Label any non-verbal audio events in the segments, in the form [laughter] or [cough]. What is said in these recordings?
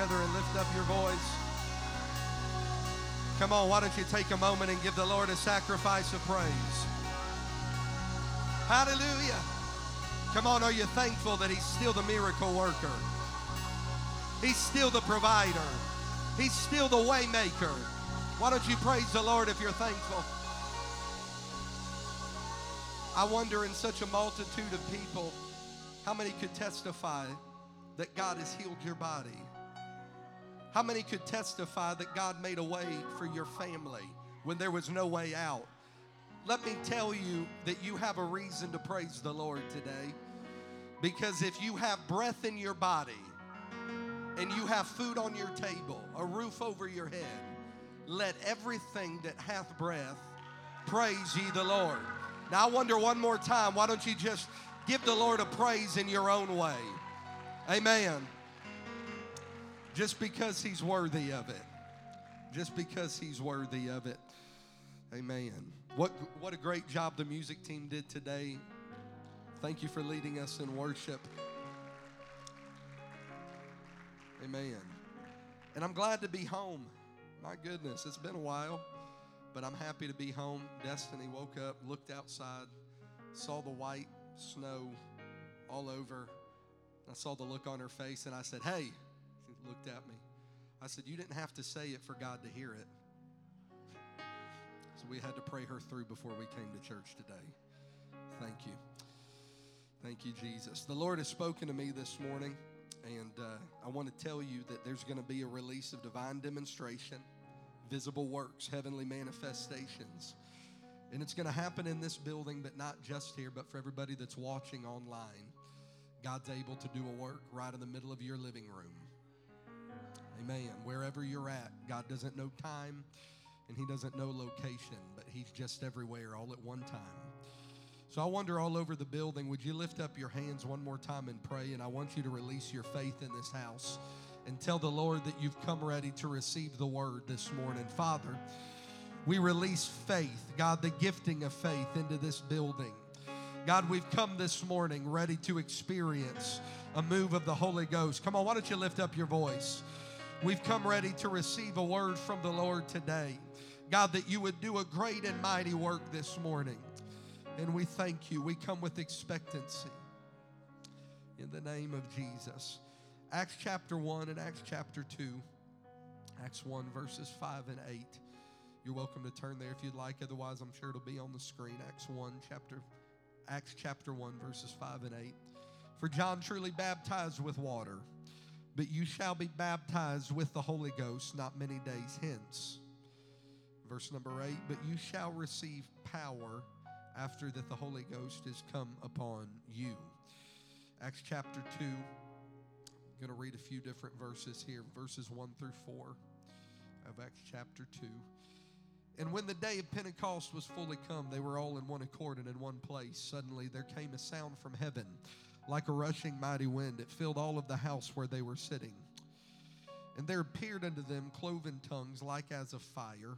Together and lift up your voice? Come on, why don't you take a moment and give the Lord a sacrifice of praise? Hallelujah. Come on, are you thankful that He's still the miracle worker? He's still the provider. He's still the way maker. Why don't you praise the Lord if you're thankful? I wonder in such a multitude of people, how many could testify that God has healed your body? How many could testify that God made a way for your family when there was no way out? Let me tell you that you have a reason to praise the Lord today. Because if you have breath in your body and you have food on your table, a roof over your head, let everything that hath breath praise ye the Lord. Now, I wonder one more time, why don't you just give the Lord a praise in your own way? Amen. Just because He's worthy of it. Just because He's worthy of it. Amen. What, what a great job the music team did today. Thank you for leading us in worship. Amen. And I'm glad to be home. My goodness, it's been a while, but I'm happy to be home. Destiny woke up, looked outside, saw the white snow all over. I saw the look on her face, and I said, Hey, looked at me. I said, You didn't have to say it for God to hear it. So we had to pray her through before we came to church today. Thank you. Thank you, Jesus. The Lord has spoken to me this morning, and uh, I want to tell you that there's going to be a release of divine demonstration, visible works, heavenly manifestations. And it's going to happen in this building, but not just here, but for everybody that's watching online. God's able to do a work right in the middle of your living room. Amen. Wherever you're at, God doesn't know time and He doesn't know location, but He's just everywhere all at one time. So I wonder all over the building, would you lift up your hands one more time and pray? And I want you to release your faith in this house and tell the Lord that you've come ready to receive the word this morning. Father, we release faith, God, the gifting of faith into this building. God, we've come this morning ready to experience a move of the Holy Ghost. Come on, why don't you lift up your voice? We've come ready to receive a word from the Lord today. God, that you would do a great and mighty work this morning. And we thank you. We come with expectancy in the name of Jesus. Acts chapter 1 and Acts chapter 2. Acts 1, verses 5 and 8. You're welcome to turn there if you'd like. Otherwise, I'm sure it'll be on the screen. Acts 1, chapter, Acts chapter 1, verses 5 and 8. For John truly baptized with water, but you shall be baptized with the Holy Ghost not many days hence. Verse number 8. But you shall receive power after that the Holy Ghost has come upon you. Acts chapter 2. I'm going to read a few different verses here, verses 1 through 4 of Acts chapter 2. And when the day of Pentecost was fully come, they were all in one accord and in one place. Suddenly there came a sound from heaven like a rushing mighty wind. It filled all of the house where they were sitting. And there appeared unto them cloven tongues like as of fire,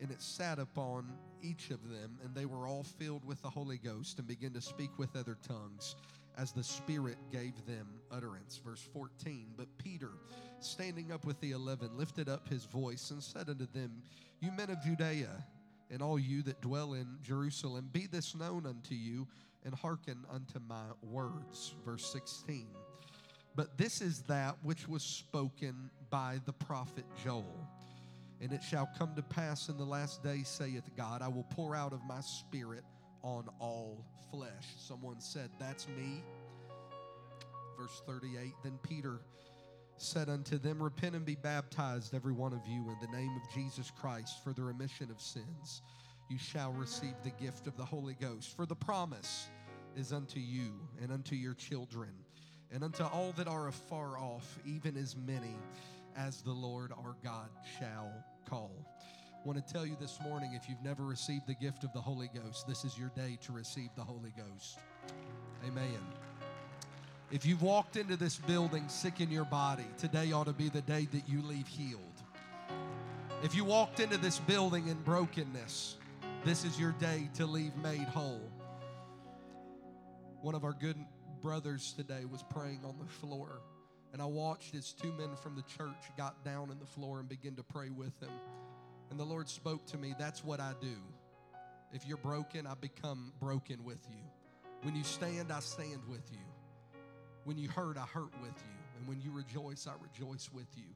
and it sat upon each of them, and they were all filled with the Holy Ghost and began to speak with other tongues as the Spirit gave them utterance. Verse 14 But Peter, standing up with the eleven, lifted up his voice and said unto them, You men of Judea, and all you that dwell in Jerusalem, be this known unto you, and hearken unto my words. Verse 16. But this is that which was spoken by the prophet Joel. And it shall come to pass in the last days, saith God, I will pour out of my spirit on all flesh. Someone said, That's me. Verse 38 Then Peter said unto them, Repent and be baptized, every one of you, in the name of Jesus Christ for the remission of sins. You shall receive the gift of the Holy Ghost. For the promise is unto you and unto your children and unto all that are afar off, even as many as the Lord our God shall call. I want to tell you this morning if you've never received the gift of the Holy Ghost, this is your day to receive the Holy Ghost. Amen. If you've walked into this building sick in your body, today ought to be the day that you leave healed. If you walked into this building in brokenness, this is your day to leave made whole. One of our good brothers today was praying on the floor, and I watched as two men from the church got down in the floor and began to pray with him. And the Lord spoke to me, That's what I do. If you're broken, I become broken with you. When you stand, I stand with you. When you hurt, I hurt with you. And when you rejoice, I rejoice with you.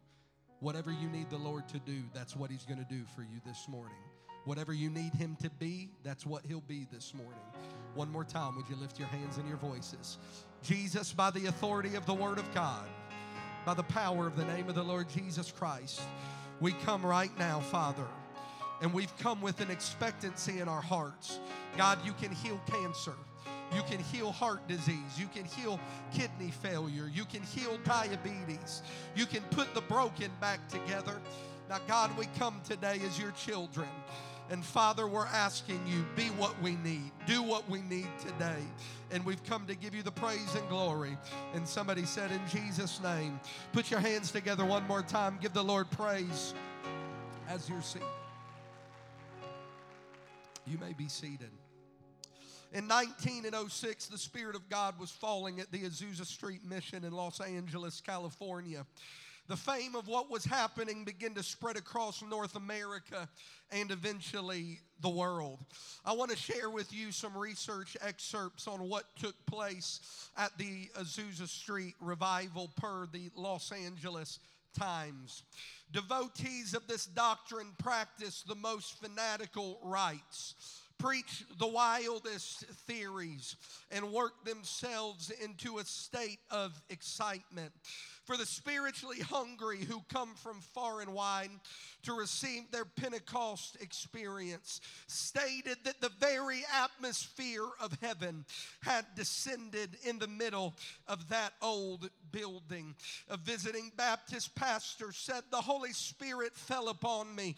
Whatever you need the Lord to do, that's what He's going to do for you this morning. Whatever you need Him to be, that's what He'll be this morning. One more time, would you lift your hands and your voices? Jesus, by the authority of the Word of God, by the power of the name of the Lord Jesus Christ, we come right now, Father, and we've come with an expectancy in our hearts. God, you can heal cancer. You can heal heart disease. You can heal kidney failure. You can heal diabetes. You can put the broken back together. Now, God, we come today as your children. And Father, we're asking you, be what we need, do what we need today. And we've come to give you the praise and glory. And somebody said, in Jesus' name, put your hands together one more time. Give the Lord praise as you're seated. You may be seated. In 1906, the Spirit of God was falling at the Azusa Street Mission in Los Angeles, California. The fame of what was happening began to spread across North America and eventually the world. I want to share with you some research excerpts on what took place at the Azusa Street revival per the Los Angeles Times. Devotees of this doctrine practice the most fanatical rites preach the wildest theories and work themselves into a state of excitement. For the spiritually hungry who come from far and wide to receive their Pentecost experience, stated that the very atmosphere of heaven had descended in the middle of that old building. A visiting Baptist pastor said, The Holy Spirit fell upon me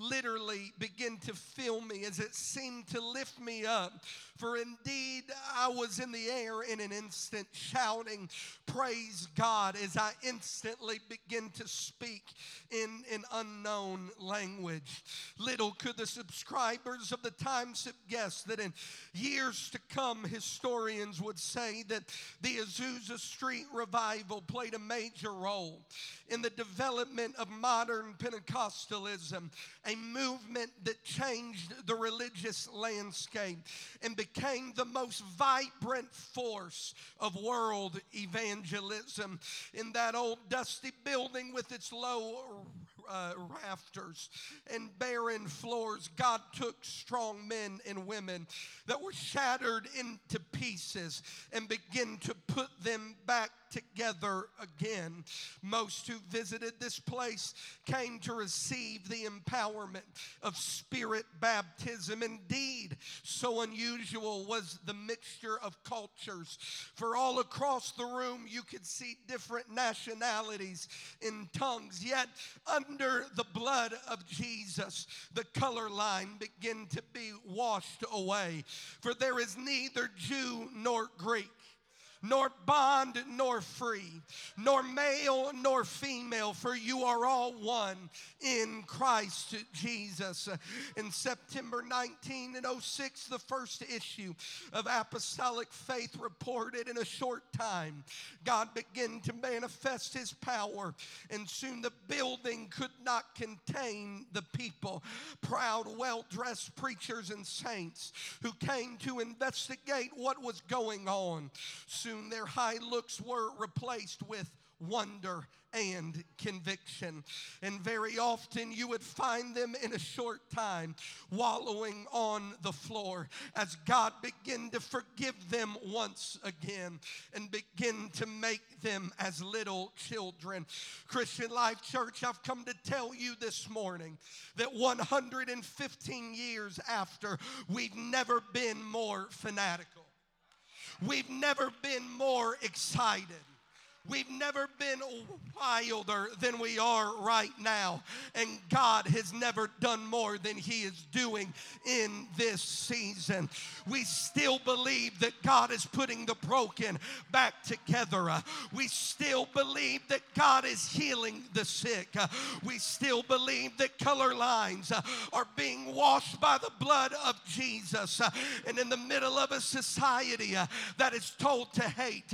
literally begin to fill me as it seemed to lift me up. For indeed, I was in the air in an instant, shouting, Praise God, as I instantly begin to speak in an unknown language. Little could the subscribers of the Times have guessed that in years to come, historians would say that the Azusa Street revival played a major role in the development of modern Pentecostalism, a movement that changed the religious landscape and became the most vibrant force of world evangelism. In that old dusty building with its low uh, rafters and barren floors, God took strong men and women that were shattered into pieces and began to put them back together again. Most who visited this place came to receive the empowerment of spirit baptism. Indeed, so unusual was the mixture of cultures. For all across the room, you could see different nationalities in tongues. Yet, under the blood of Jesus, the color line began to be washed away. For there is neither Jew nor Greek nor bond nor free, nor male nor female, for you are all one in Christ Jesus. In September 1906, the first issue of Apostolic Faith reported in a short time, God began to manifest his power, and soon the building could not contain the people. Proud, well dressed preachers and saints who came to investigate what was going on. Soon their high looks were replaced with wonder and conviction. And very often you would find them in a short time wallowing on the floor as God began to forgive them once again and begin to make them as little children. Christian Life Church, I've come to tell you this morning that 115 years after, we've never been more fanatical. We've never been more excited. We've never been wilder than we are right now. And God has never done more than He is doing in this season. We still believe that God is putting the broken back together. We still believe that God is healing the sick. We still believe that color lines are being washed by the blood of Jesus. And in the middle of a society that is told to hate,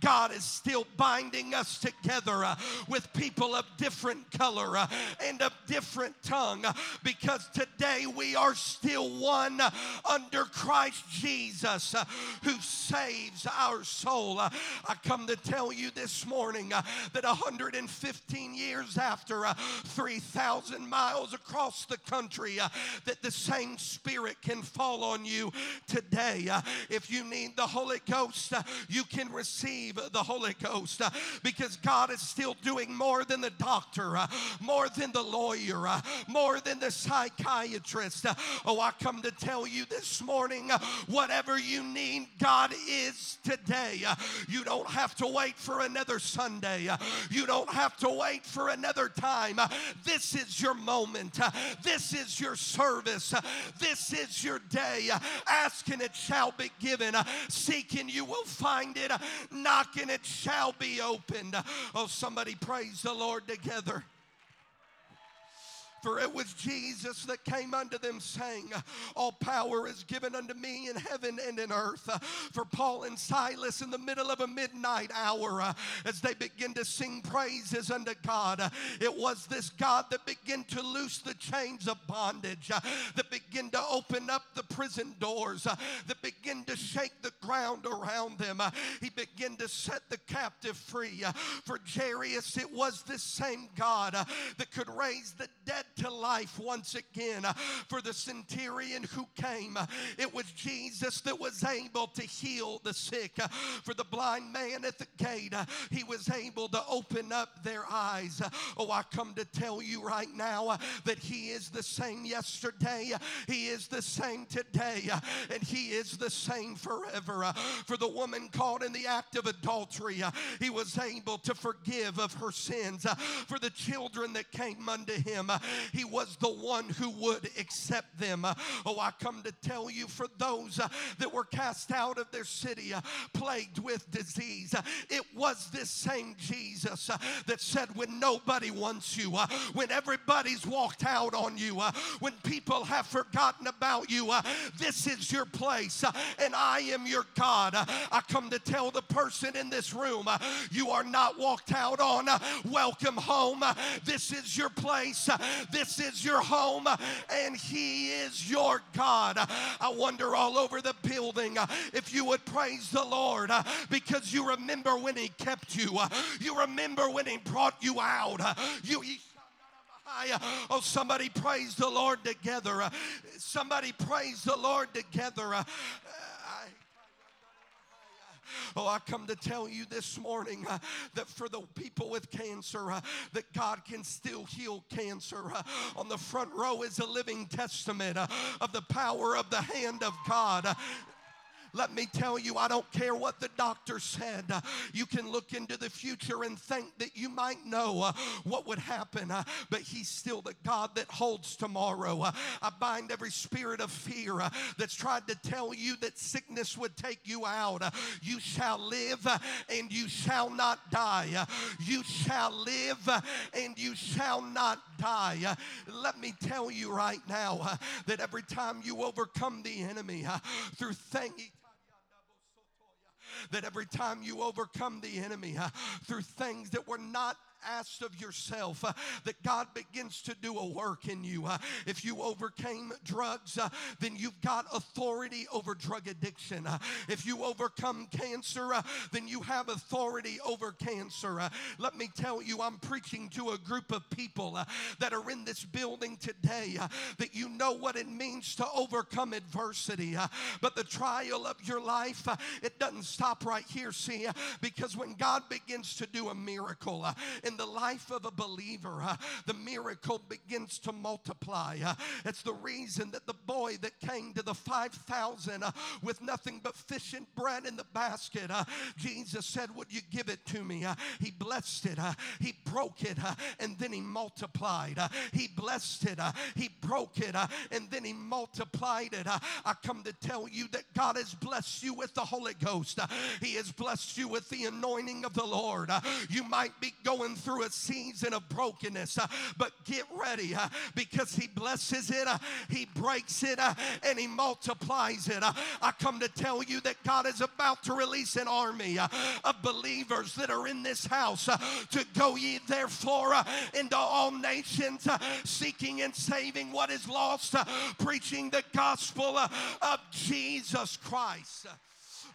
God is still binding us together uh, with people of different color uh, and of different tongue uh, because today we are still one uh, under Christ Jesus uh, who saves our soul. Uh, I come to tell you this morning that 115 years after 3,000 miles across the country, that the same spirit can fall on you today. if you need the Holy Ghost, you can receive the Holy Ghost because God is still doing more than the doctor, uh, more than the lawyer, uh, more than the psychiatrist. Uh, oh, I come to tell you this morning uh, whatever you need, God is today. Uh, you don't have to wait for another Sunday, uh, you don't have to wait for another time. this is your moment, this is your service, this is your day. Ask and it shall be given, seek and you will find it, knock and it shall be opened. Oh, somebody praise the Lord together. For it was Jesus that came unto them, saying, All power is given unto me in heaven and in earth. For Paul and Silas, in the middle of a midnight hour, uh, as they begin to sing praises unto God, uh, it was this God that began to loose the chains of bondage, uh, that began to open up the prison doors, that began to shake the ground around them. He began to set the captive free. For Jairus, it was this same God that could raise the dead to life once again. For the centurion who came, it was Jesus that was able to heal the sick. For the blind man at the gate, he was able to open up their eyes. Oh, I come to tell you right now that he is the same yesterday, he is the same today, and he is the same forever. For the woman caught in the act of adultery, he was able to forgive of her sins. For the children that came unto him, he was the one who would accept them. Oh, I come to tell you for those uh, that were cast out of their city, uh, plagued with disease, uh, it was this same Jesus uh, that said, When nobody wants you, uh, when everybody's walked out on you, uh, when people have forgotten about you, this is your place, and I am your God. I come to tell the person in this room, you are not walked out on. Welcome home. This is your place. This is your home, and He is your God. I wonder all over the building uh, if you would praise the Lord uh, because you remember when He kept you, uh, you remember when He brought you out. You, Oh, somebody praise the Lord together. Somebody praise the Lord together. Oh, I come to tell you this morning uh, that for the people with cancer, uh, that God can still heal cancer. Uh, on the front row is a living testament uh, of the power of the hand of God. Let me tell you, I don't care what the doctor said. Uh, you can look into the future and think that you might know uh, what would happen, uh, but He's still the God that holds tomorrow. Uh, I bind every spirit of fear uh, that's tried to tell you that sickness would take you out. Uh, you shall live and you shall not die. You shall live and you shall not die. Let me tell you right now that every time you overcome the enemy through thank that every time you overcome the enemy uh, through things that were not asked of yourself uh, that God begins to do a work in you. Uh, if you overcame drugs, uh, then you've got authority over drug addiction. Uh, if you overcome cancer, uh, then you have authority over cancer. Uh, let me tell you, I'm preaching to a group of people that are in this building today that you know what it means to overcome adversity. but the trial of your life, it doesn't stop right here, see, because when God begins to do a miracle, in the life of a believer, uh, the miracle begins to multiply. Uh, it's the reason that the boy that came to the 5,000 uh, with nothing but fish and bread in the basket, Jesus said, Would you give it to me? He blessed it, he broke it, and then he multiplied. He blessed it, he broke it, and then he multiplied it. I come to tell you that God has blessed you with the Holy Ghost, he has blessed you with the anointing of the Lord. You might be going through a season of brokenness, uh, but get ready uh, because He blesses it, uh, He breaks it, uh, and He multiplies it. Uh, I come to tell you that God is about to release an army uh, of believers that are in this house to go ye therefore into all nations, seeking and saving what is lost, preaching the gospel of Jesus Christ.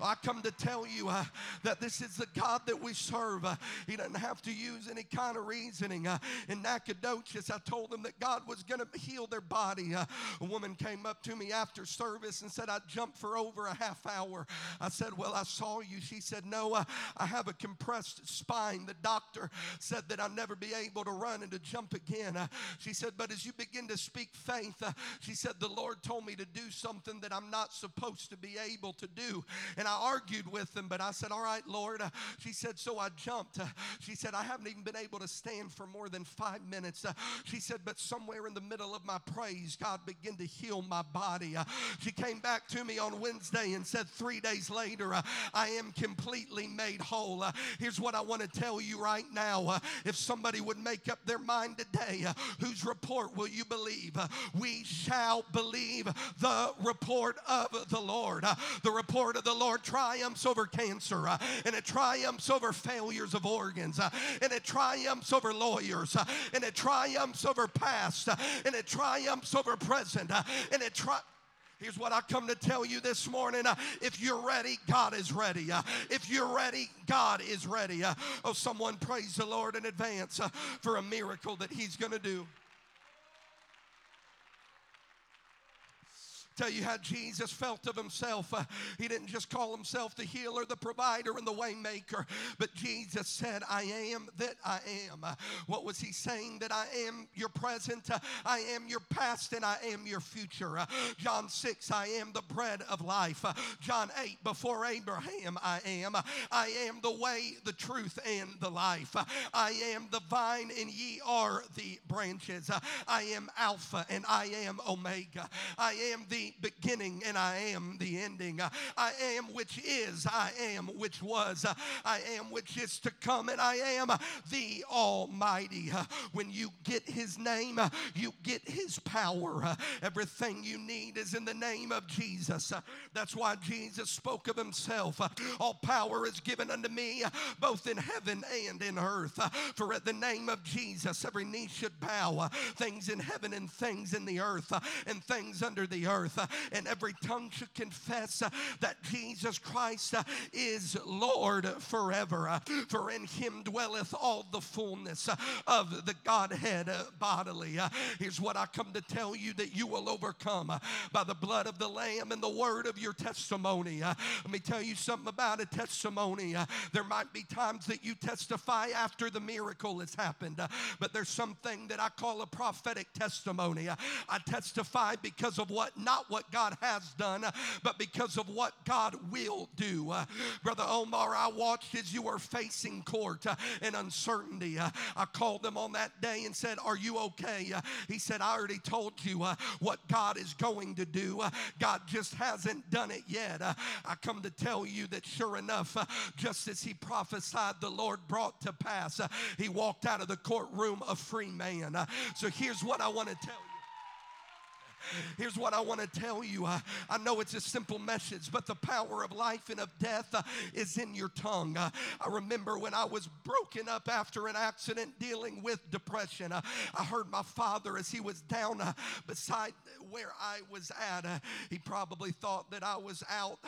I come to tell you uh, that this is the God that we serve. Uh, he doesn't have to use any kind of reasoning. Uh, in Nacogdoches, I told them that God was going to heal their body. Uh, a woman came up to me after service and said, I jumped for over a half hour. I said, Well, I saw you. She said, No, uh, I have a compressed spine. The doctor said that I'll never be able to run and to jump again. Uh, she said, But as you begin to speak faith, she said, The Lord told me to do something that I'm not supposed to be able to do. And I argued with them, but I said, All right, Lord. Uh, she said, So I jumped. Uh, she said, I haven't even been able to stand for more than five minutes. Uh, she said, But somewhere in the middle of my praise, God began to heal my body. Uh, she came back to me on Wednesday and said, Three days later, uh, I am completely made whole. Uh, here's what I want to tell you right now. If somebody would make up their mind today, whose report will you believe? We shall believe the report of the Lord. The report of the Lord triumphs over cancer, uh, and it triumphs over failures of organs, uh, and it triumphs over lawyers, uh, and it triumphs over past, uh, and it triumphs over present, uh, and it triumphs. Here's what I come to tell you this morning. Uh, if you're ready, God is ready. If you're ready, God is ready. Oh, someone praise the Lord in advance for a miracle that He's going to do. Tell you how Jesus felt of himself. Uh, he didn't just call himself the healer, the provider, and the waymaker, but Jesus said, I am that I am. Uh, what was he saying? That I am your present, uh, I am your past, and I am your future. Uh, John 6, I am the bread of life. Uh, John 8, before Abraham, I am. Uh, I am the way, the truth, and the life. I am the vine, and ye are the branches. I am Alpha, and I am Omega. I am the beginning and I am the ending. I am which is, I am which was, I am which is to come, and I am the Almighty. When you get His name, you get His power. Everything you need is in the name of Jesus. That's why Jesus spoke of Himself. All power is given unto me, both in heaven and in earth. For at the name of Jesus, every knee should bow, things in heaven and things in the earth, and things under the earth earth, uh, and every tongue should confess uh, that Jesus Christ uh, is Lord forever. Uh, for in him dwelleth all the fullness uh, of the Godhead bodily. Uh. Here's what I come to tell you that you will overcome by the blood of the Lamb and the word of your testimony. Let me tell you something about a testimony. There might be times that you testify after the miracle has happened, but there's something that I call a prophetic testimony. I testify because of what not what God has done, but because of what God will do. Brother Omar, I watched as you were facing court uh, and uncertainty. Uh, I called them on that day and said, Are you okay? Uh, he said, I already told you what God is going to do. God just hasn't done it yet. I come to tell you that sure enough, just as he prophesied, the Lord brought to pass. He walked out of the courtroom a free man. So here's what I want to tell you. Here's what I want to tell you. I, I know it's a simple message, but the power of life and of death uh, is in your tongue. Uh, I remember when I was broken up after an accident dealing with depression. Uh, I heard my father as he was down uh, beside where I was at. Uh, he probably thought that I was out,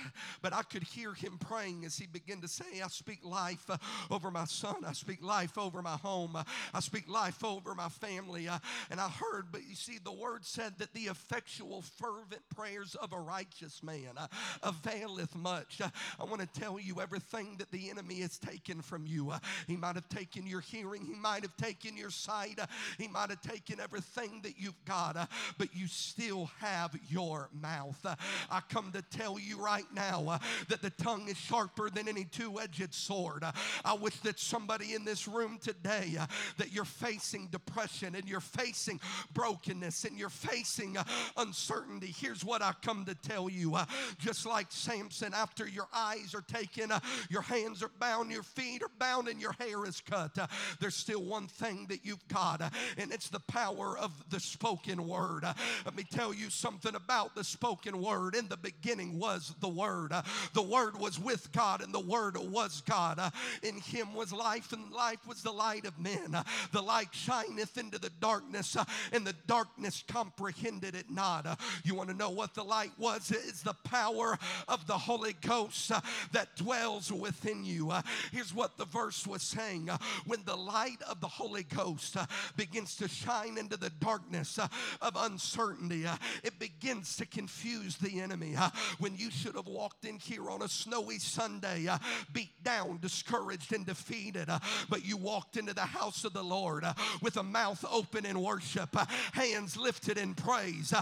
but I could hear him praying as he began to say, I speak life uh, over my son. I speak life over my home. I speak life over my family. And I heard, but you see, the word said that the effectual, fervent prayers of a righteous man uh, availeth much. Uh, I want to tell you everything that the enemy has taken from you. Uh, he might have taken your hearing, he might have taken your sight, uh, he might have taken everything that you've got, uh, but you still have your mouth. Uh, I come to tell you right now that the tongue is sharper than any two edged sword. I wish that somebody in this room today that you're facing depression and you're facing brokenness and you're facing uh, uncertainty. Here's what I come to tell you. Uh, just like Samson, after your eyes are taken, uh, your hands are bound, your feet are bound, and your hair is cut, uh, there's still one thing that you've got, and it's the power of the spoken word. Let me tell you something about the spoken word. In the beginning was the word. The word was with God, and the word was God. In him was life, and life was the light of men. The light shineth into the darkness, and the darkness comprehended it not. Uh, you want to know what the light was? It's the power of the Holy Ghost uh, that dwells within you. Uh, here's what the verse was saying uh, When the light of the Holy Ghost uh, begins to shine into the darkness uh, of uncertainty, it begins to confuse the enemy. When you should have walked in here on a snowy Sunday, beat down, discouraged, and defeated, but you walked into the house of the Lord with a mouth open in worship, hands lifted in praise.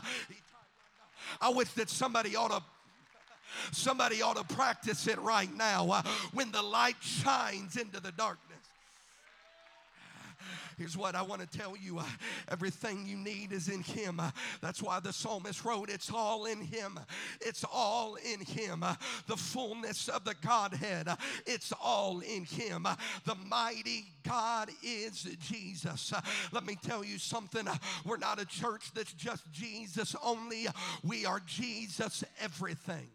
I wish that somebody ought to somebody ought to practice it right now uh, when the light shines into the darkness. Here's what I want to tell you uh, everything you need is in Him. Uh, that's why the psalmist wrote, It's all in Him. It's all in Him. Uh, the fullness of the Godhead, uh, it's all in Him. Uh, the mighty God is Jesus. Uh, let me tell you something. We're not a church that's just Jesus only, we are Jesus everything.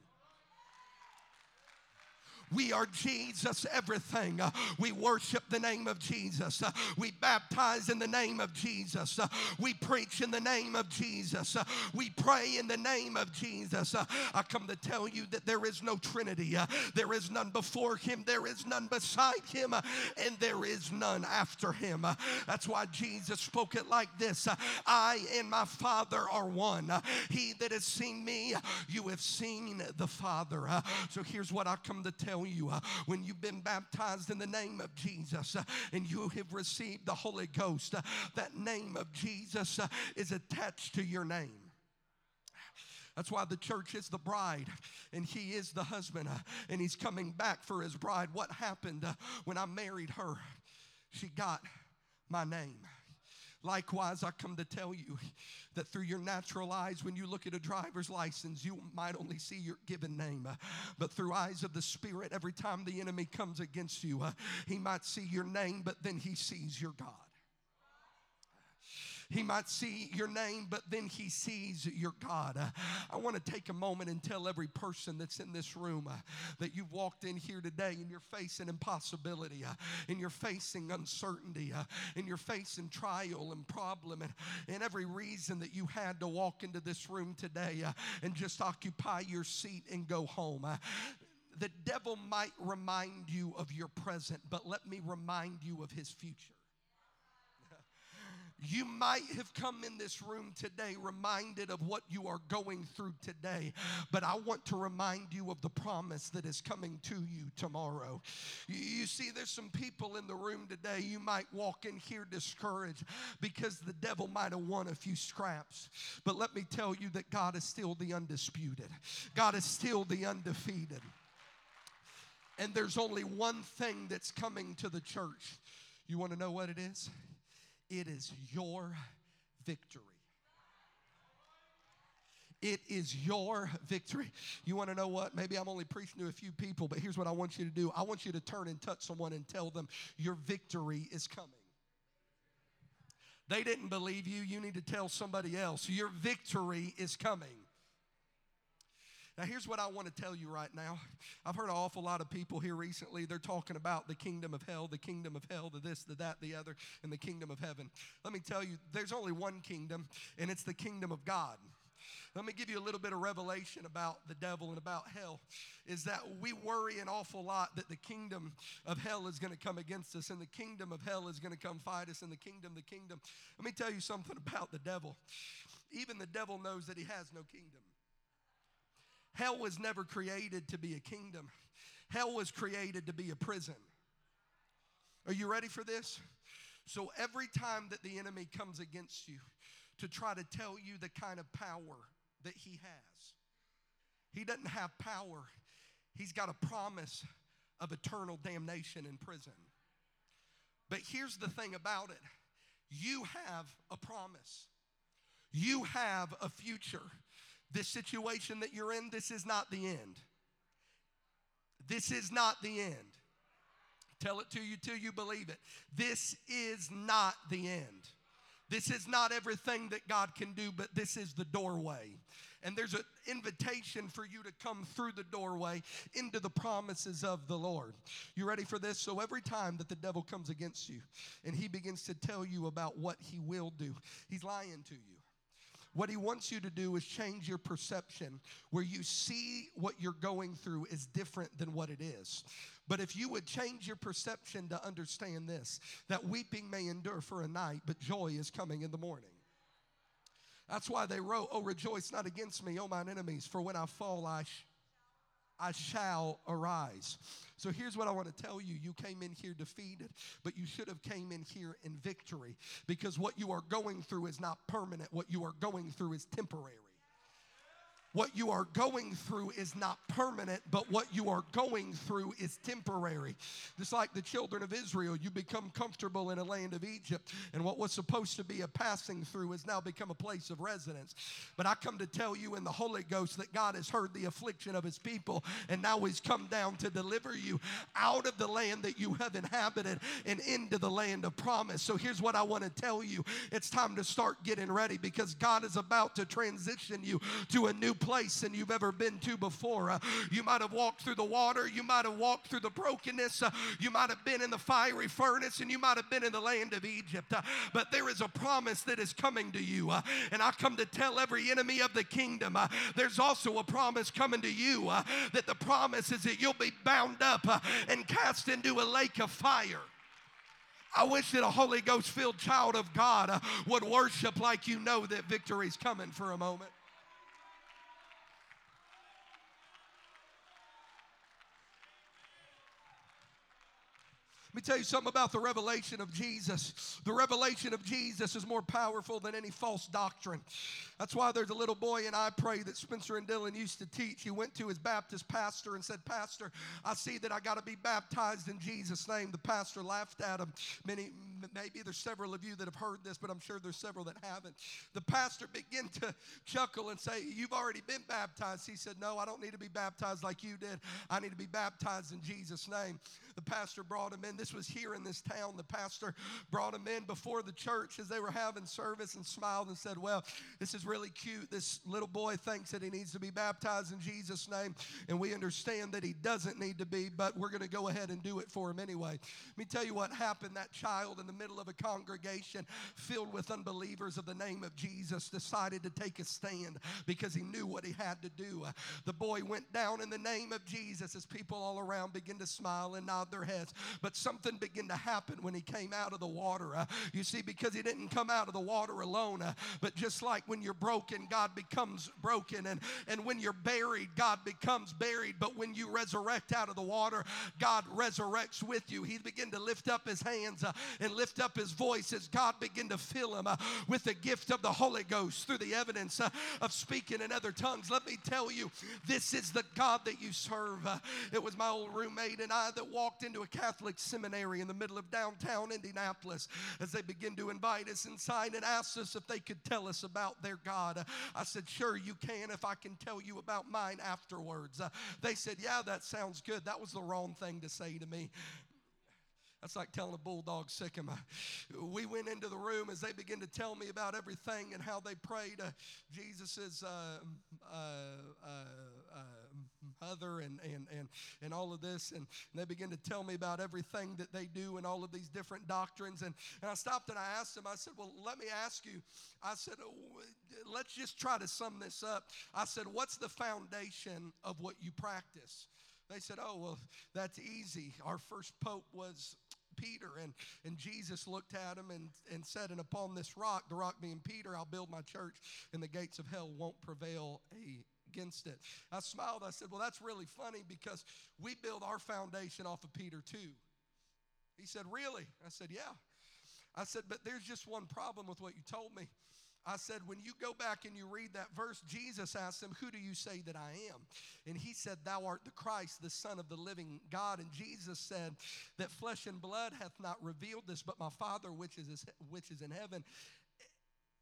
We are Jesus everything. We worship the name of Jesus. We baptize in the name of Jesus. We preach in the name of Jesus. We pray in the name of Jesus. I come to tell you that there is no Trinity. There is none before him. There is none beside him. and there is none after him. That's why Jesus spoke it like this I and my Father are one. He that has seen me, you have seen the Father. So here's what I come to tell you uh, when you've been baptized in the name of Jesus uh, and you have received the Holy Ghost, uh, that name of Jesus is attached to your name. That's why the church is the bride and he is the husband and he's coming back for his bride. What happened when I married her? She got my name. Likewise, I come to tell you that through your natural eyes, when you look at a driver's license, you might only see your given name. But through eyes of the Spirit, every time the enemy comes against you, he might see your name, but then he sees your God. He might see your name, but then he sees your God. I want to take a moment and tell every person that's in this room uh, that you've walked in here today and you're facing impossibility, uh, and you're facing uncertainty, uh, and you're facing trial and problem, and, and every reason that you had to walk into this room today and just occupy your seat and go home. The devil might remind you of your present, but let me remind you of his future. You might have come in this room today reminded of what you are going through today, but I want to remind you of the promise that is coming to you tomorrow. You see, there's some people in the room today, you might walk in here discouraged because the devil might have won a few scraps. But let me tell you that God is still the undisputed, God is still the undefeated. And there's only one thing that's coming to the church. You want to know what it is? It is your victory. It is your victory. You want to know what? Maybe I'm only preaching to a few people, but here's what I want you to do. I want you to turn and touch someone and tell them your victory is coming. They didn't believe you. You need to tell somebody else your victory is coming. Now, here's what I want to tell you right now. I've heard an awful lot of people here recently. They're talking about the kingdom of hell, the kingdom of hell, the this, the that, the other, and the kingdom of heaven. Let me tell you, there's only one kingdom, and it's the kingdom of God. Let me give you a little bit of revelation about the devil and about hell. Is that we worry an awful lot that the kingdom of hell is going to come against us, and the kingdom of hell is going to come fight us, and the kingdom, the kingdom. Let me tell you something about the devil. Even the devil knows that he has no kingdom. Hell was never created to be a kingdom, hell was created to be a prison. Are you ready for this? So, every time that the enemy comes against you to try to tell you the kind of power that he has, he doesn't have power, he's got a promise of eternal damnation in prison. But here's the thing about it you have a promise, you have a future. This situation that you're in, this is not the end. This is not the end. Tell it to you till you believe it. This is not the end. This is not everything that God can do, but this is the doorway. And there's an invitation for you to come through the doorway into the promises of the Lord. You ready for this? So, every time that the devil comes against you and he begins to tell you about what he will do, he's lying to you. What he wants you to do is change your perception where you see what you're going through is different than what it is. But if you would change your perception to understand this, that weeping may endure for a night, but joy is coming in the morning. That's why they wrote, Oh, rejoice not against me, O mine enemies, for when I fall, I, sh- I shall arise. So here's what I want to tell you. You came in here defeated, but you should have came in here in victory because what you are going through is not permanent. What you are going through is temporary. What you are going through is not permanent, but what you are going through is temporary. Just like the children of Israel, you become comfortable in a land of Egypt, and what was supposed to be a passing through has now become a place of residence. But I come to tell you in the Holy Ghost that God has heard the affliction of his people, and now he's come down to deliver you out of the land that you have inhabited and into the land of promise. So here's what I want to tell you it's time to start getting ready because God is about to transition you to a new place than you've ever been to before. Uh, you might have walked through the water, you might have walked through the brokenness, uh, you might have been in the fiery furnace, and you might have been in the land of Egypt. Uh, but there is a promise that is coming to you. Uh, and I come to tell every enemy of the kingdom uh, there's also a promise coming to you uh, that the promise is that you'll be bound up and cast into a lake of fire. I wish that a Holy Ghost filled child of God would worship like you know that victory's coming for a moment. Me tell you something about the revelation of Jesus. The revelation of Jesus is more powerful than any false doctrine. That's why there's a little boy in I Pray that Spencer and Dylan used to teach. He went to his Baptist pastor and said, Pastor, I see that I got to be baptized in Jesus' name. The pastor laughed at him. Many, maybe there's several of you that have heard this, but I'm sure there's several that haven't. The pastor began to chuckle and say, You've already been baptized. He said, No, I don't need to be baptized like you did. I need to be baptized in Jesus' name. The pastor brought him in. This was here in this town. The pastor brought him in before the church as they were having service and smiled and said, Well, this is really cute. This little boy thinks that he needs to be baptized in Jesus' name, and we understand that he doesn't need to be, but we're going to go ahead and do it for him anyway. Let me tell you what happened. That child in the middle of a congregation filled with unbelievers of the name of Jesus decided to take a stand because he knew what he had to do. The boy went down in the name of Jesus as people all around began to smile and nod their heads. But something began to happen when he came out of the water. You see, because he didn't come out of the water alone, but just like when you're broken, God becomes broken. And, and when you're buried, God becomes buried. But when you resurrect out of the water, God resurrects with you. He began to lift up his hands uh, and lift up his voice as God began to fill him uh, with the gift of the Holy Ghost through the evidence uh, of speaking in other tongues. Let me tell you, this is the God that you serve. Uh, it was my old roommate and I that walked into a Catholic seminary in the middle of downtown Indianapolis as they began to invite us inside and asked us if they could tell us about their God. I said, Sure, you can if I can tell you about mine afterwards. Uh, they said, Yeah, that sounds good. That was the wrong thing to say to me. That's like telling a bulldog sick him. We went into the room as they began to tell me about everything and how they prayed uh, Jesus's uh, uh, uh, uh mother and, and, and, and all of this. And, they began to tell me about everything that they do and all of these different doctrines. And, and I stopped and I asked them, I said, Well, let me ask you. I said, oh, Let's just try to sum this up. I said, What's the foundation of what you practice? They said, Oh, well, that's easy. Our first pope was Peter. And, and Jesus looked at him and, and said, And upon this rock, the rock being Peter, I'll build my church, and the gates of hell won't prevail against it. I smiled. I said, Well, that's really funny because we build our foundation off of Peter too. He said, Really? I said, Yeah. I said, But there's just one problem with what you told me. I said, when you go back and you read that verse, Jesus asked him, Who do you say that I am? And he said, Thou art the Christ, the Son of the living God. And Jesus said, That flesh and blood hath not revealed this, but my Father which is, which is in heaven.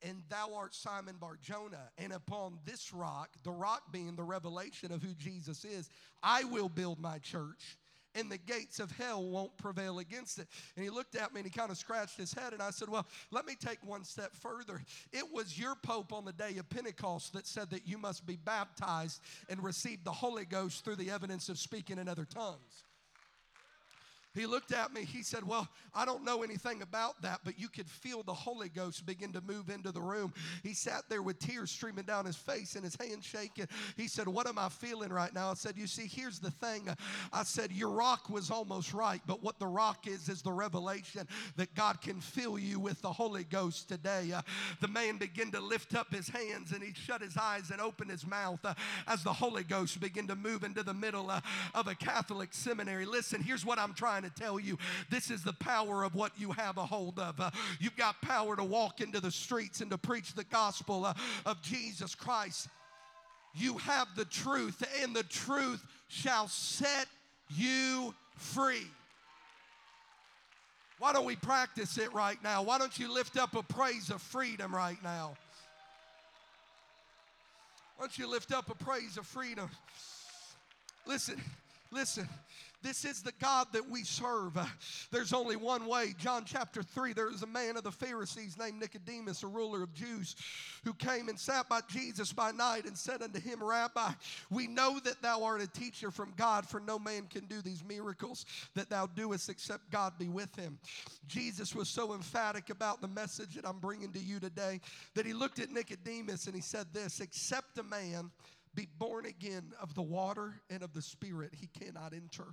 And thou art Simon Bar Jonah, and upon this rock, the rock being the revelation of who Jesus is, I will build my church and the gates of hell won't prevail against it. And he looked at me and he kind of scratched his head, and I said, Well, let me take one step further. It was your Pope on the day of Pentecost that said that you must be baptized and receive the Holy Ghost through the evidence of speaking in other tongues. He looked at me. He said, Well, I don't know anything about that, but you could feel the Holy Ghost begin to move into the room. He sat there with tears streaming down his face and his hand shaking. He said, What am I feeling right now? I said, You see, here's the thing. I said, Your rock was almost right, but what the rock is, is the revelation that God can fill you with the Holy Ghost today. Uh, the man began to lift up his hands and he shut his eyes and opened his mouth uh, as the Holy Ghost began to move into the middle uh, of a Catholic seminary. Listen, here's what I'm trying to tell you this is the power of what you have a hold of. Uh, you've got power to walk into the streets and to preach the gospel uh, of Jesus Christ. You have the truth, and the truth shall set you free. Why don't we practice it right now? Why don't you lift up a praise of freedom right now? Why don't you lift up a praise of freedom? Listen, listen. This is the God that we serve. There's only one way. John chapter 3, there was a man of the Pharisees named Nicodemus, a ruler of Jews, who came and sat by Jesus by night and said unto him, Rabbi, we know that thou art a teacher from God, for no man can do these miracles that thou doest except God be with him. Jesus was so emphatic about the message that I'm bringing to you today that he looked at Nicodemus and he said this Except a man be born again of the water and of the Spirit, he cannot enter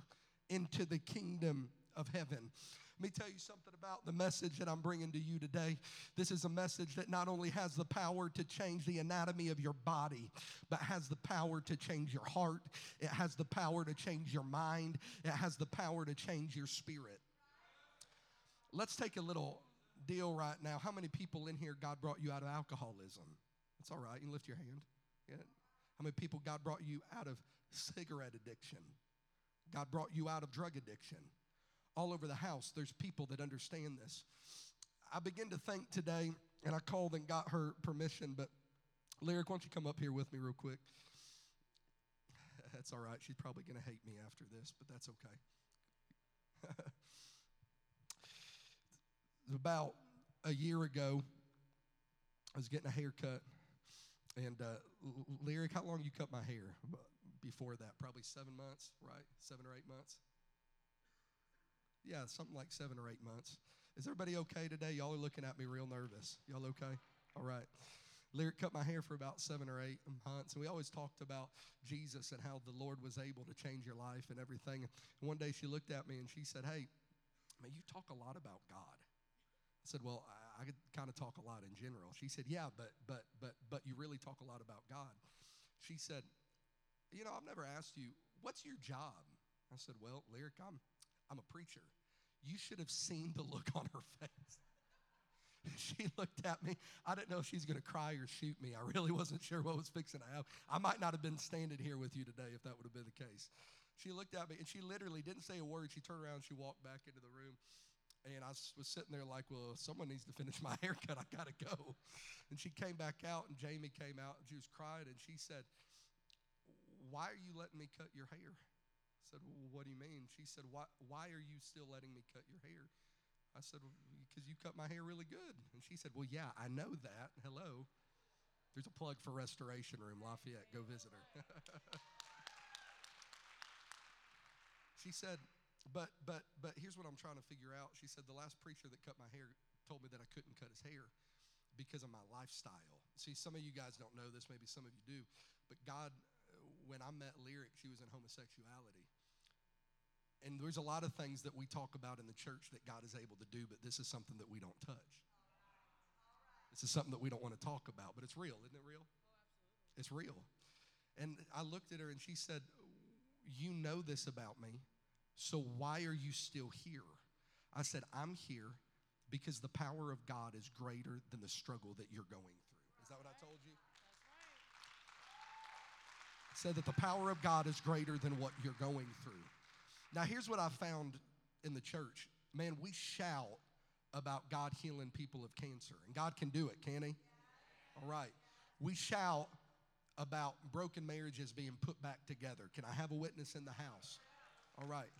into the kingdom of heaven. Let me tell you something about the message that I'm bringing to you today. This is a message that not only has the power to change the anatomy of your body, but has the power to change your heart. It has the power to change your mind. It has the power to change your spirit. Let's take a little deal right now. How many people in here God brought you out of alcoholism? It's all right. You lift your hand. Yeah. How many people God brought you out of cigarette addiction? God brought you out of drug addiction. All over the house, there's people that understand this. I begin to think today, and I called and got her permission, but Lyric, why don't you come up here with me real quick? [laughs] That's all right. She's probably going to hate me after this, but that's okay. [laughs] About a year ago, I was getting a haircut, and uh, Lyric, how long you cut my hair? before that, probably seven months, right? Seven or eight months? Yeah, something like seven or eight months. Is everybody okay today? Y'all are looking at me real nervous. Y'all okay? All right. Lyric cut my hair for about seven or eight months, and we always talked about Jesus and how the Lord was able to change your life and everything. And one day she looked at me and she said, Hey, Man, you talk a lot about God. I said, Well, I, could kind of talk a lot in general. She said, Yeah, but but but but you really talk a lot about God. She said, You know, I've never asked you, what's your job? I said, Well, Lyric, I'm I'm a preacher. You should have seen the look on her face. [laughs] she looked at me. I didn't know if she's going to cry or shoot me. I really wasn't sure what was fixing to happen. I might not have been standing here with you today if that would have been the case. She looked at me and she literally didn't say a word. She turned around, she walked back into the room. And I was sitting there like, well, someone needs to finish my [laughs] haircut. I got to go. And she came back out, and Jamie came out, and she was crying, and she said, Why are you letting me cut your hair? I said, Well, what do you mean? She said, Why, why are you still letting me cut your hair? I said, Because you cut my hair really good. And she said, Well, yeah, I know that. Hello. There's a plug for Restoration Room, Lafayette. Go visit her. [laughs] she said, but but but here's what I'm trying to figure out. She said the last preacher that cut my hair told me that I couldn't cut his hair because of my lifestyle. See, some of you guys don't know this, maybe some of you do, but God, when I met Lyric, she was in homosexuality. And there's a lot of things that we talk about in the church that God is able to do, but this is something that we don't touch. This is something that we don't want to talk about, but it's real, isn't it real? It's real. And I looked at her and she said, You know this about me, so why are you still here? I said, I'm here because the power of God is greater than the struggle that you're going through. Is that what I told you? I said that the power of God is greater than what you're going through. Now, here's what I found in the church man, we shout about God healing people of cancer, and God can do it, can He? All right. We shout about broken marriages being put back together. Can I have a witness in the house? All right.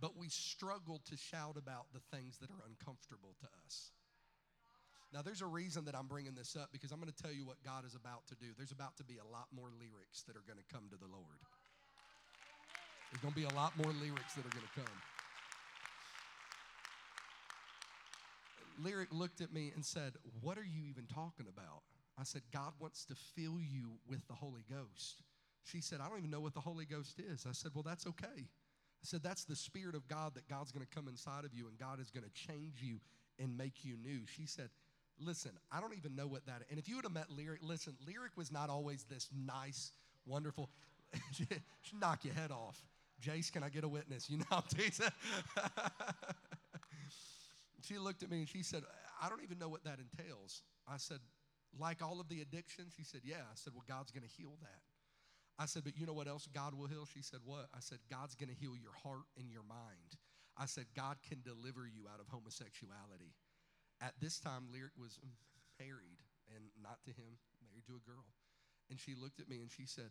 But we struggle to shout about the things that are uncomfortable to us. Now, there's a reason that I'm bringing this up because I'm going to tell you what God is about to do. There's about to be a lot more lyrics that are going to come to the Lord. There's going to be a lot more lyrics that are going to come. Lyric looked at me and said, What are you even talking about? I said, God wants to fill you with the Holy Ghost. She said, I don't even know what the Holy Ghost is. I said, Well, that's okay. I said, That's the Spirit of God that God's going to come inside of you and God is going to change you and make you new. She said, Listen, I don't even know what that is. And if you would have met Lyric, listen, Lyric was not always this nice, wonderful, [laughs] she knock your head off. Jace, can I get a witness? You know, [laughs] I'm teasing. she looked at me and she said, I don't even know what that entails. I said, like all of the addictions? She said, Yeah. I said, Well, God's going to heal that. I said, But you know what else God will heal? She said, What? I said, God's going to heal your heart and your mind. I said, God can deliver you out of homosexuality. At this time, Lyric was married, and not to him, married to a girl. And she looked at me and she said,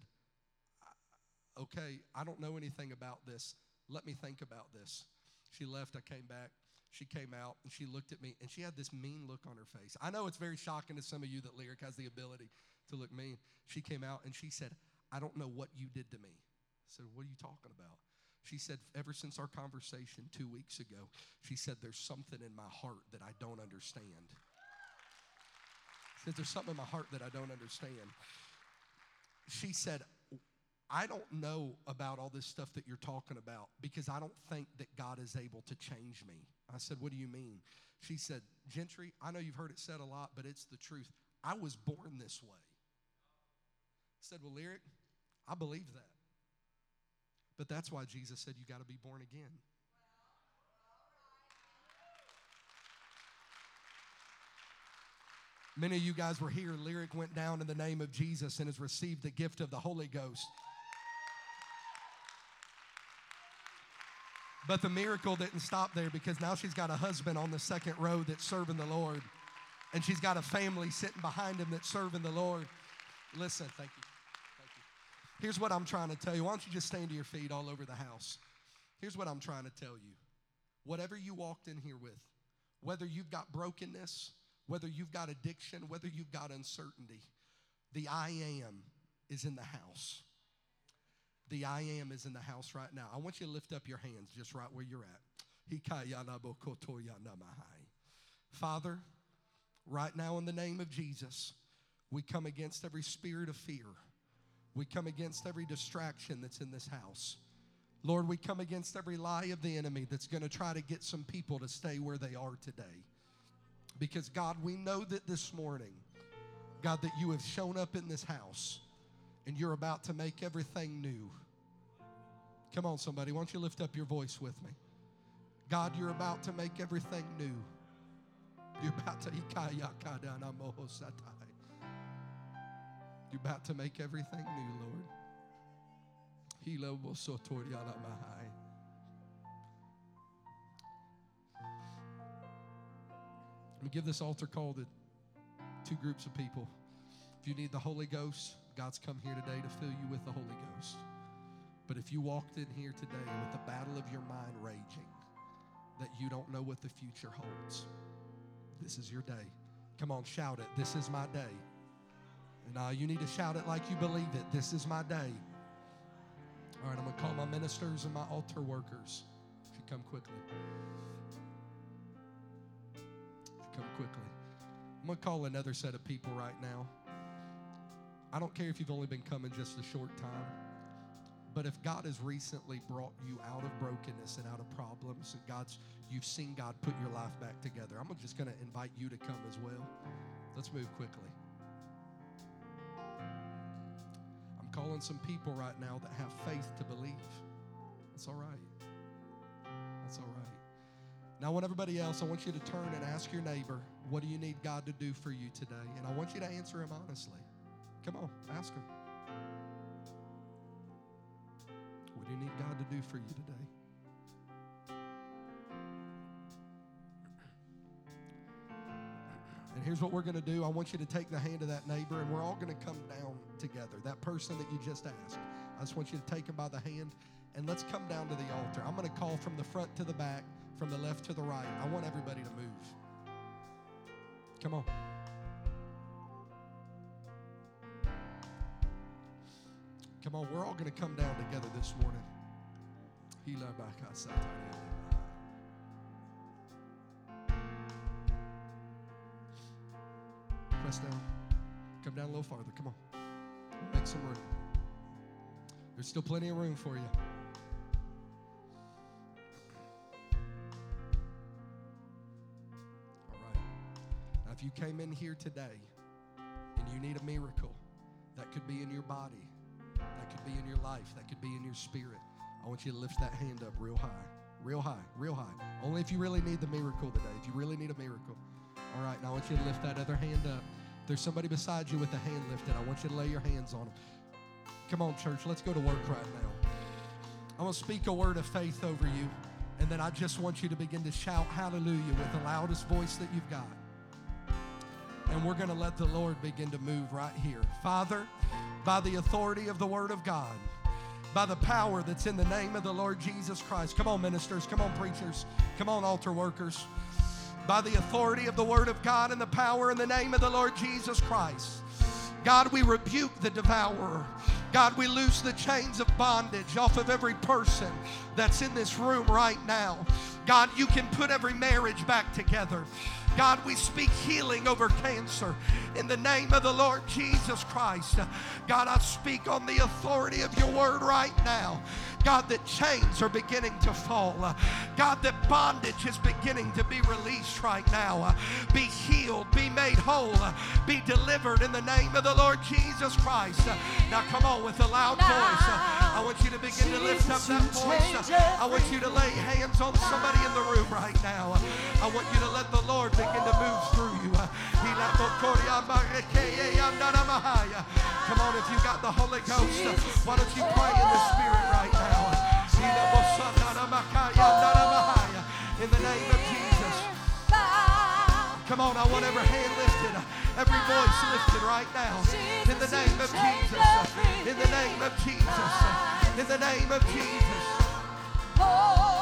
Okay, I don't know anything about this. Let me think about this. She left, I came back. She came out and she looked at me and she had this mean look on her face. I know it's very shocking to some of you that Lyric has the ability to look mean. She came out and she said, I don't know what you did to me. I said, What are you talking about? She said, Ever since our conversation two weeks ago, she said, There's something in my heart that I don't understand. She said, There's something in my heart that I don't understand. She said, I don't know about all this stuff that you're talking about because I don't think that God is able to change me. I said, What do you mean? She said, Gentry, I know you've heard it said a lot, but it's the truth. I was born this way. I said, Well, Lyric, I believe that. But that's why Jesus said you got to be born again. Many of you guys were here. Lyric went down in the name of Jesus and has received the gift of the Holy Ghost. But the miracle didn't stop there because now she's got a husband on the second row that's serving the Lord. And she's got a family sitting behind him that's serving the Lord. Listen, thank you. Here's what I'm trying to tell you. Why don't you just stand to your feet all over the house? Here's what I'm trying to tell you. Whatever you walked in here with, whether you've got brokenness, whether you've got addiction, whether you've got uncertainty, the I am is in the house. The I am is in the house right now. I want you to lift up your hands just right where you're at. Father, right now in the name of Jesus, we come against every spirit of fear. We come against every distraction that's in this house. Lord, we come against every lie of the enemy that's going to try to get some people to stay where they are today. Because, God, we know that this morning, God, that you have shown up in this house and you're about to make everything new. Come on, somebody. Why don't you lift up your voice with me? God, you're about to make everything new. You're about to [laughs] You're about to make everything new, Lord. Let me give this altar call to two groups of people. If you need the Holy Ghost, God's come here today to fill you with the Holy Ghost. But if you walked in here today with the battle of your mind raging, that you don't know what the future holds, this is your day. Come on, shout it. This is my day. And uh, you need to shout it like you believe it. This is my day. All right, I'm going to call my ministers and my altar workers. If you come quickly. You come quickly. I'm going to call another set of people right now. I don't care if you've only been coming just a short time. But if God has recently brought you out of brokenness and out of problems, and God's you've seen God put your life back together, I'm just going to invite you to come as well. Let's move quickly. Calling some people right now that have faith to believe. That's all right. That's all right. Now, I want everybody else, I want you to turn and ask your neighbor, what do you need God to do for you today? And I want you to answer him honestly. Come on, ask him. What do you need God to do for you today? Here's what we're going to do. I want you to take the hand of that neighbor, and we're all going to come down together. That person that you just asked, I just want you to take him by the hand, and let's come down to the altar. I'm going to call from the front to the back, from the left to the right. I want everybody to move. Come on. Come on, we're all going to come down together this morning. Press down. Come down a little farther. Come on. Make some room. There's still plenty of room for you. All right. Now, if you came in here today and you need a miracle, that could be in your body, that could be in your life, that could be in your spirit. I want you to lift that hand up real high, real high, real high. Only if you really need the miracle today, if you really need a miracle. All right, now I want you to lift that other hand up. There's somebody beside you with a hand lifted, I want you to lay your hands on them. Come on, church, let's go to work right now. I'm going to speak a word of faith over you, and then I just want you to begin to shout hallelujah with the loudest voice that you've got. And we're going to let the Lord begin to move right here. Father, by the authority of the Word of God, by the power that's in the name of the Lord Jesus Christ. Come on, ministers. Come on, preachers. Come on, altar workers. By the authority of the Word of God and the power in the name of the Lord Jesus Christ. God, we rebuke the devourer. God, we loose the chains of bondage off of every person that's in this room right now. God, you can put every marriage back together. God, we speak healing over cancer in the name of the Lord Jesus Christ. God, I speak on the authority of your word right now. God, that chains are beginning to fall. God, that bondage is beginning to be released right now. Be healed, be made whole, be delivered in the name of the Lord Jesus Christ. Now, come on with a loud voice. I want you to begin to lift up that voice. I want you to lay hands on somebody in the room right now. I want you to let the Lord begin to move through. Come on, if you got the Holy Ghost, why don't you pray in the Spirit right now? In the name of Jesus. Come on, I want every hand lifted, every voice lifted right now. In the name of Jesus. In the name of Jesus. In the name of Jesus. Oh.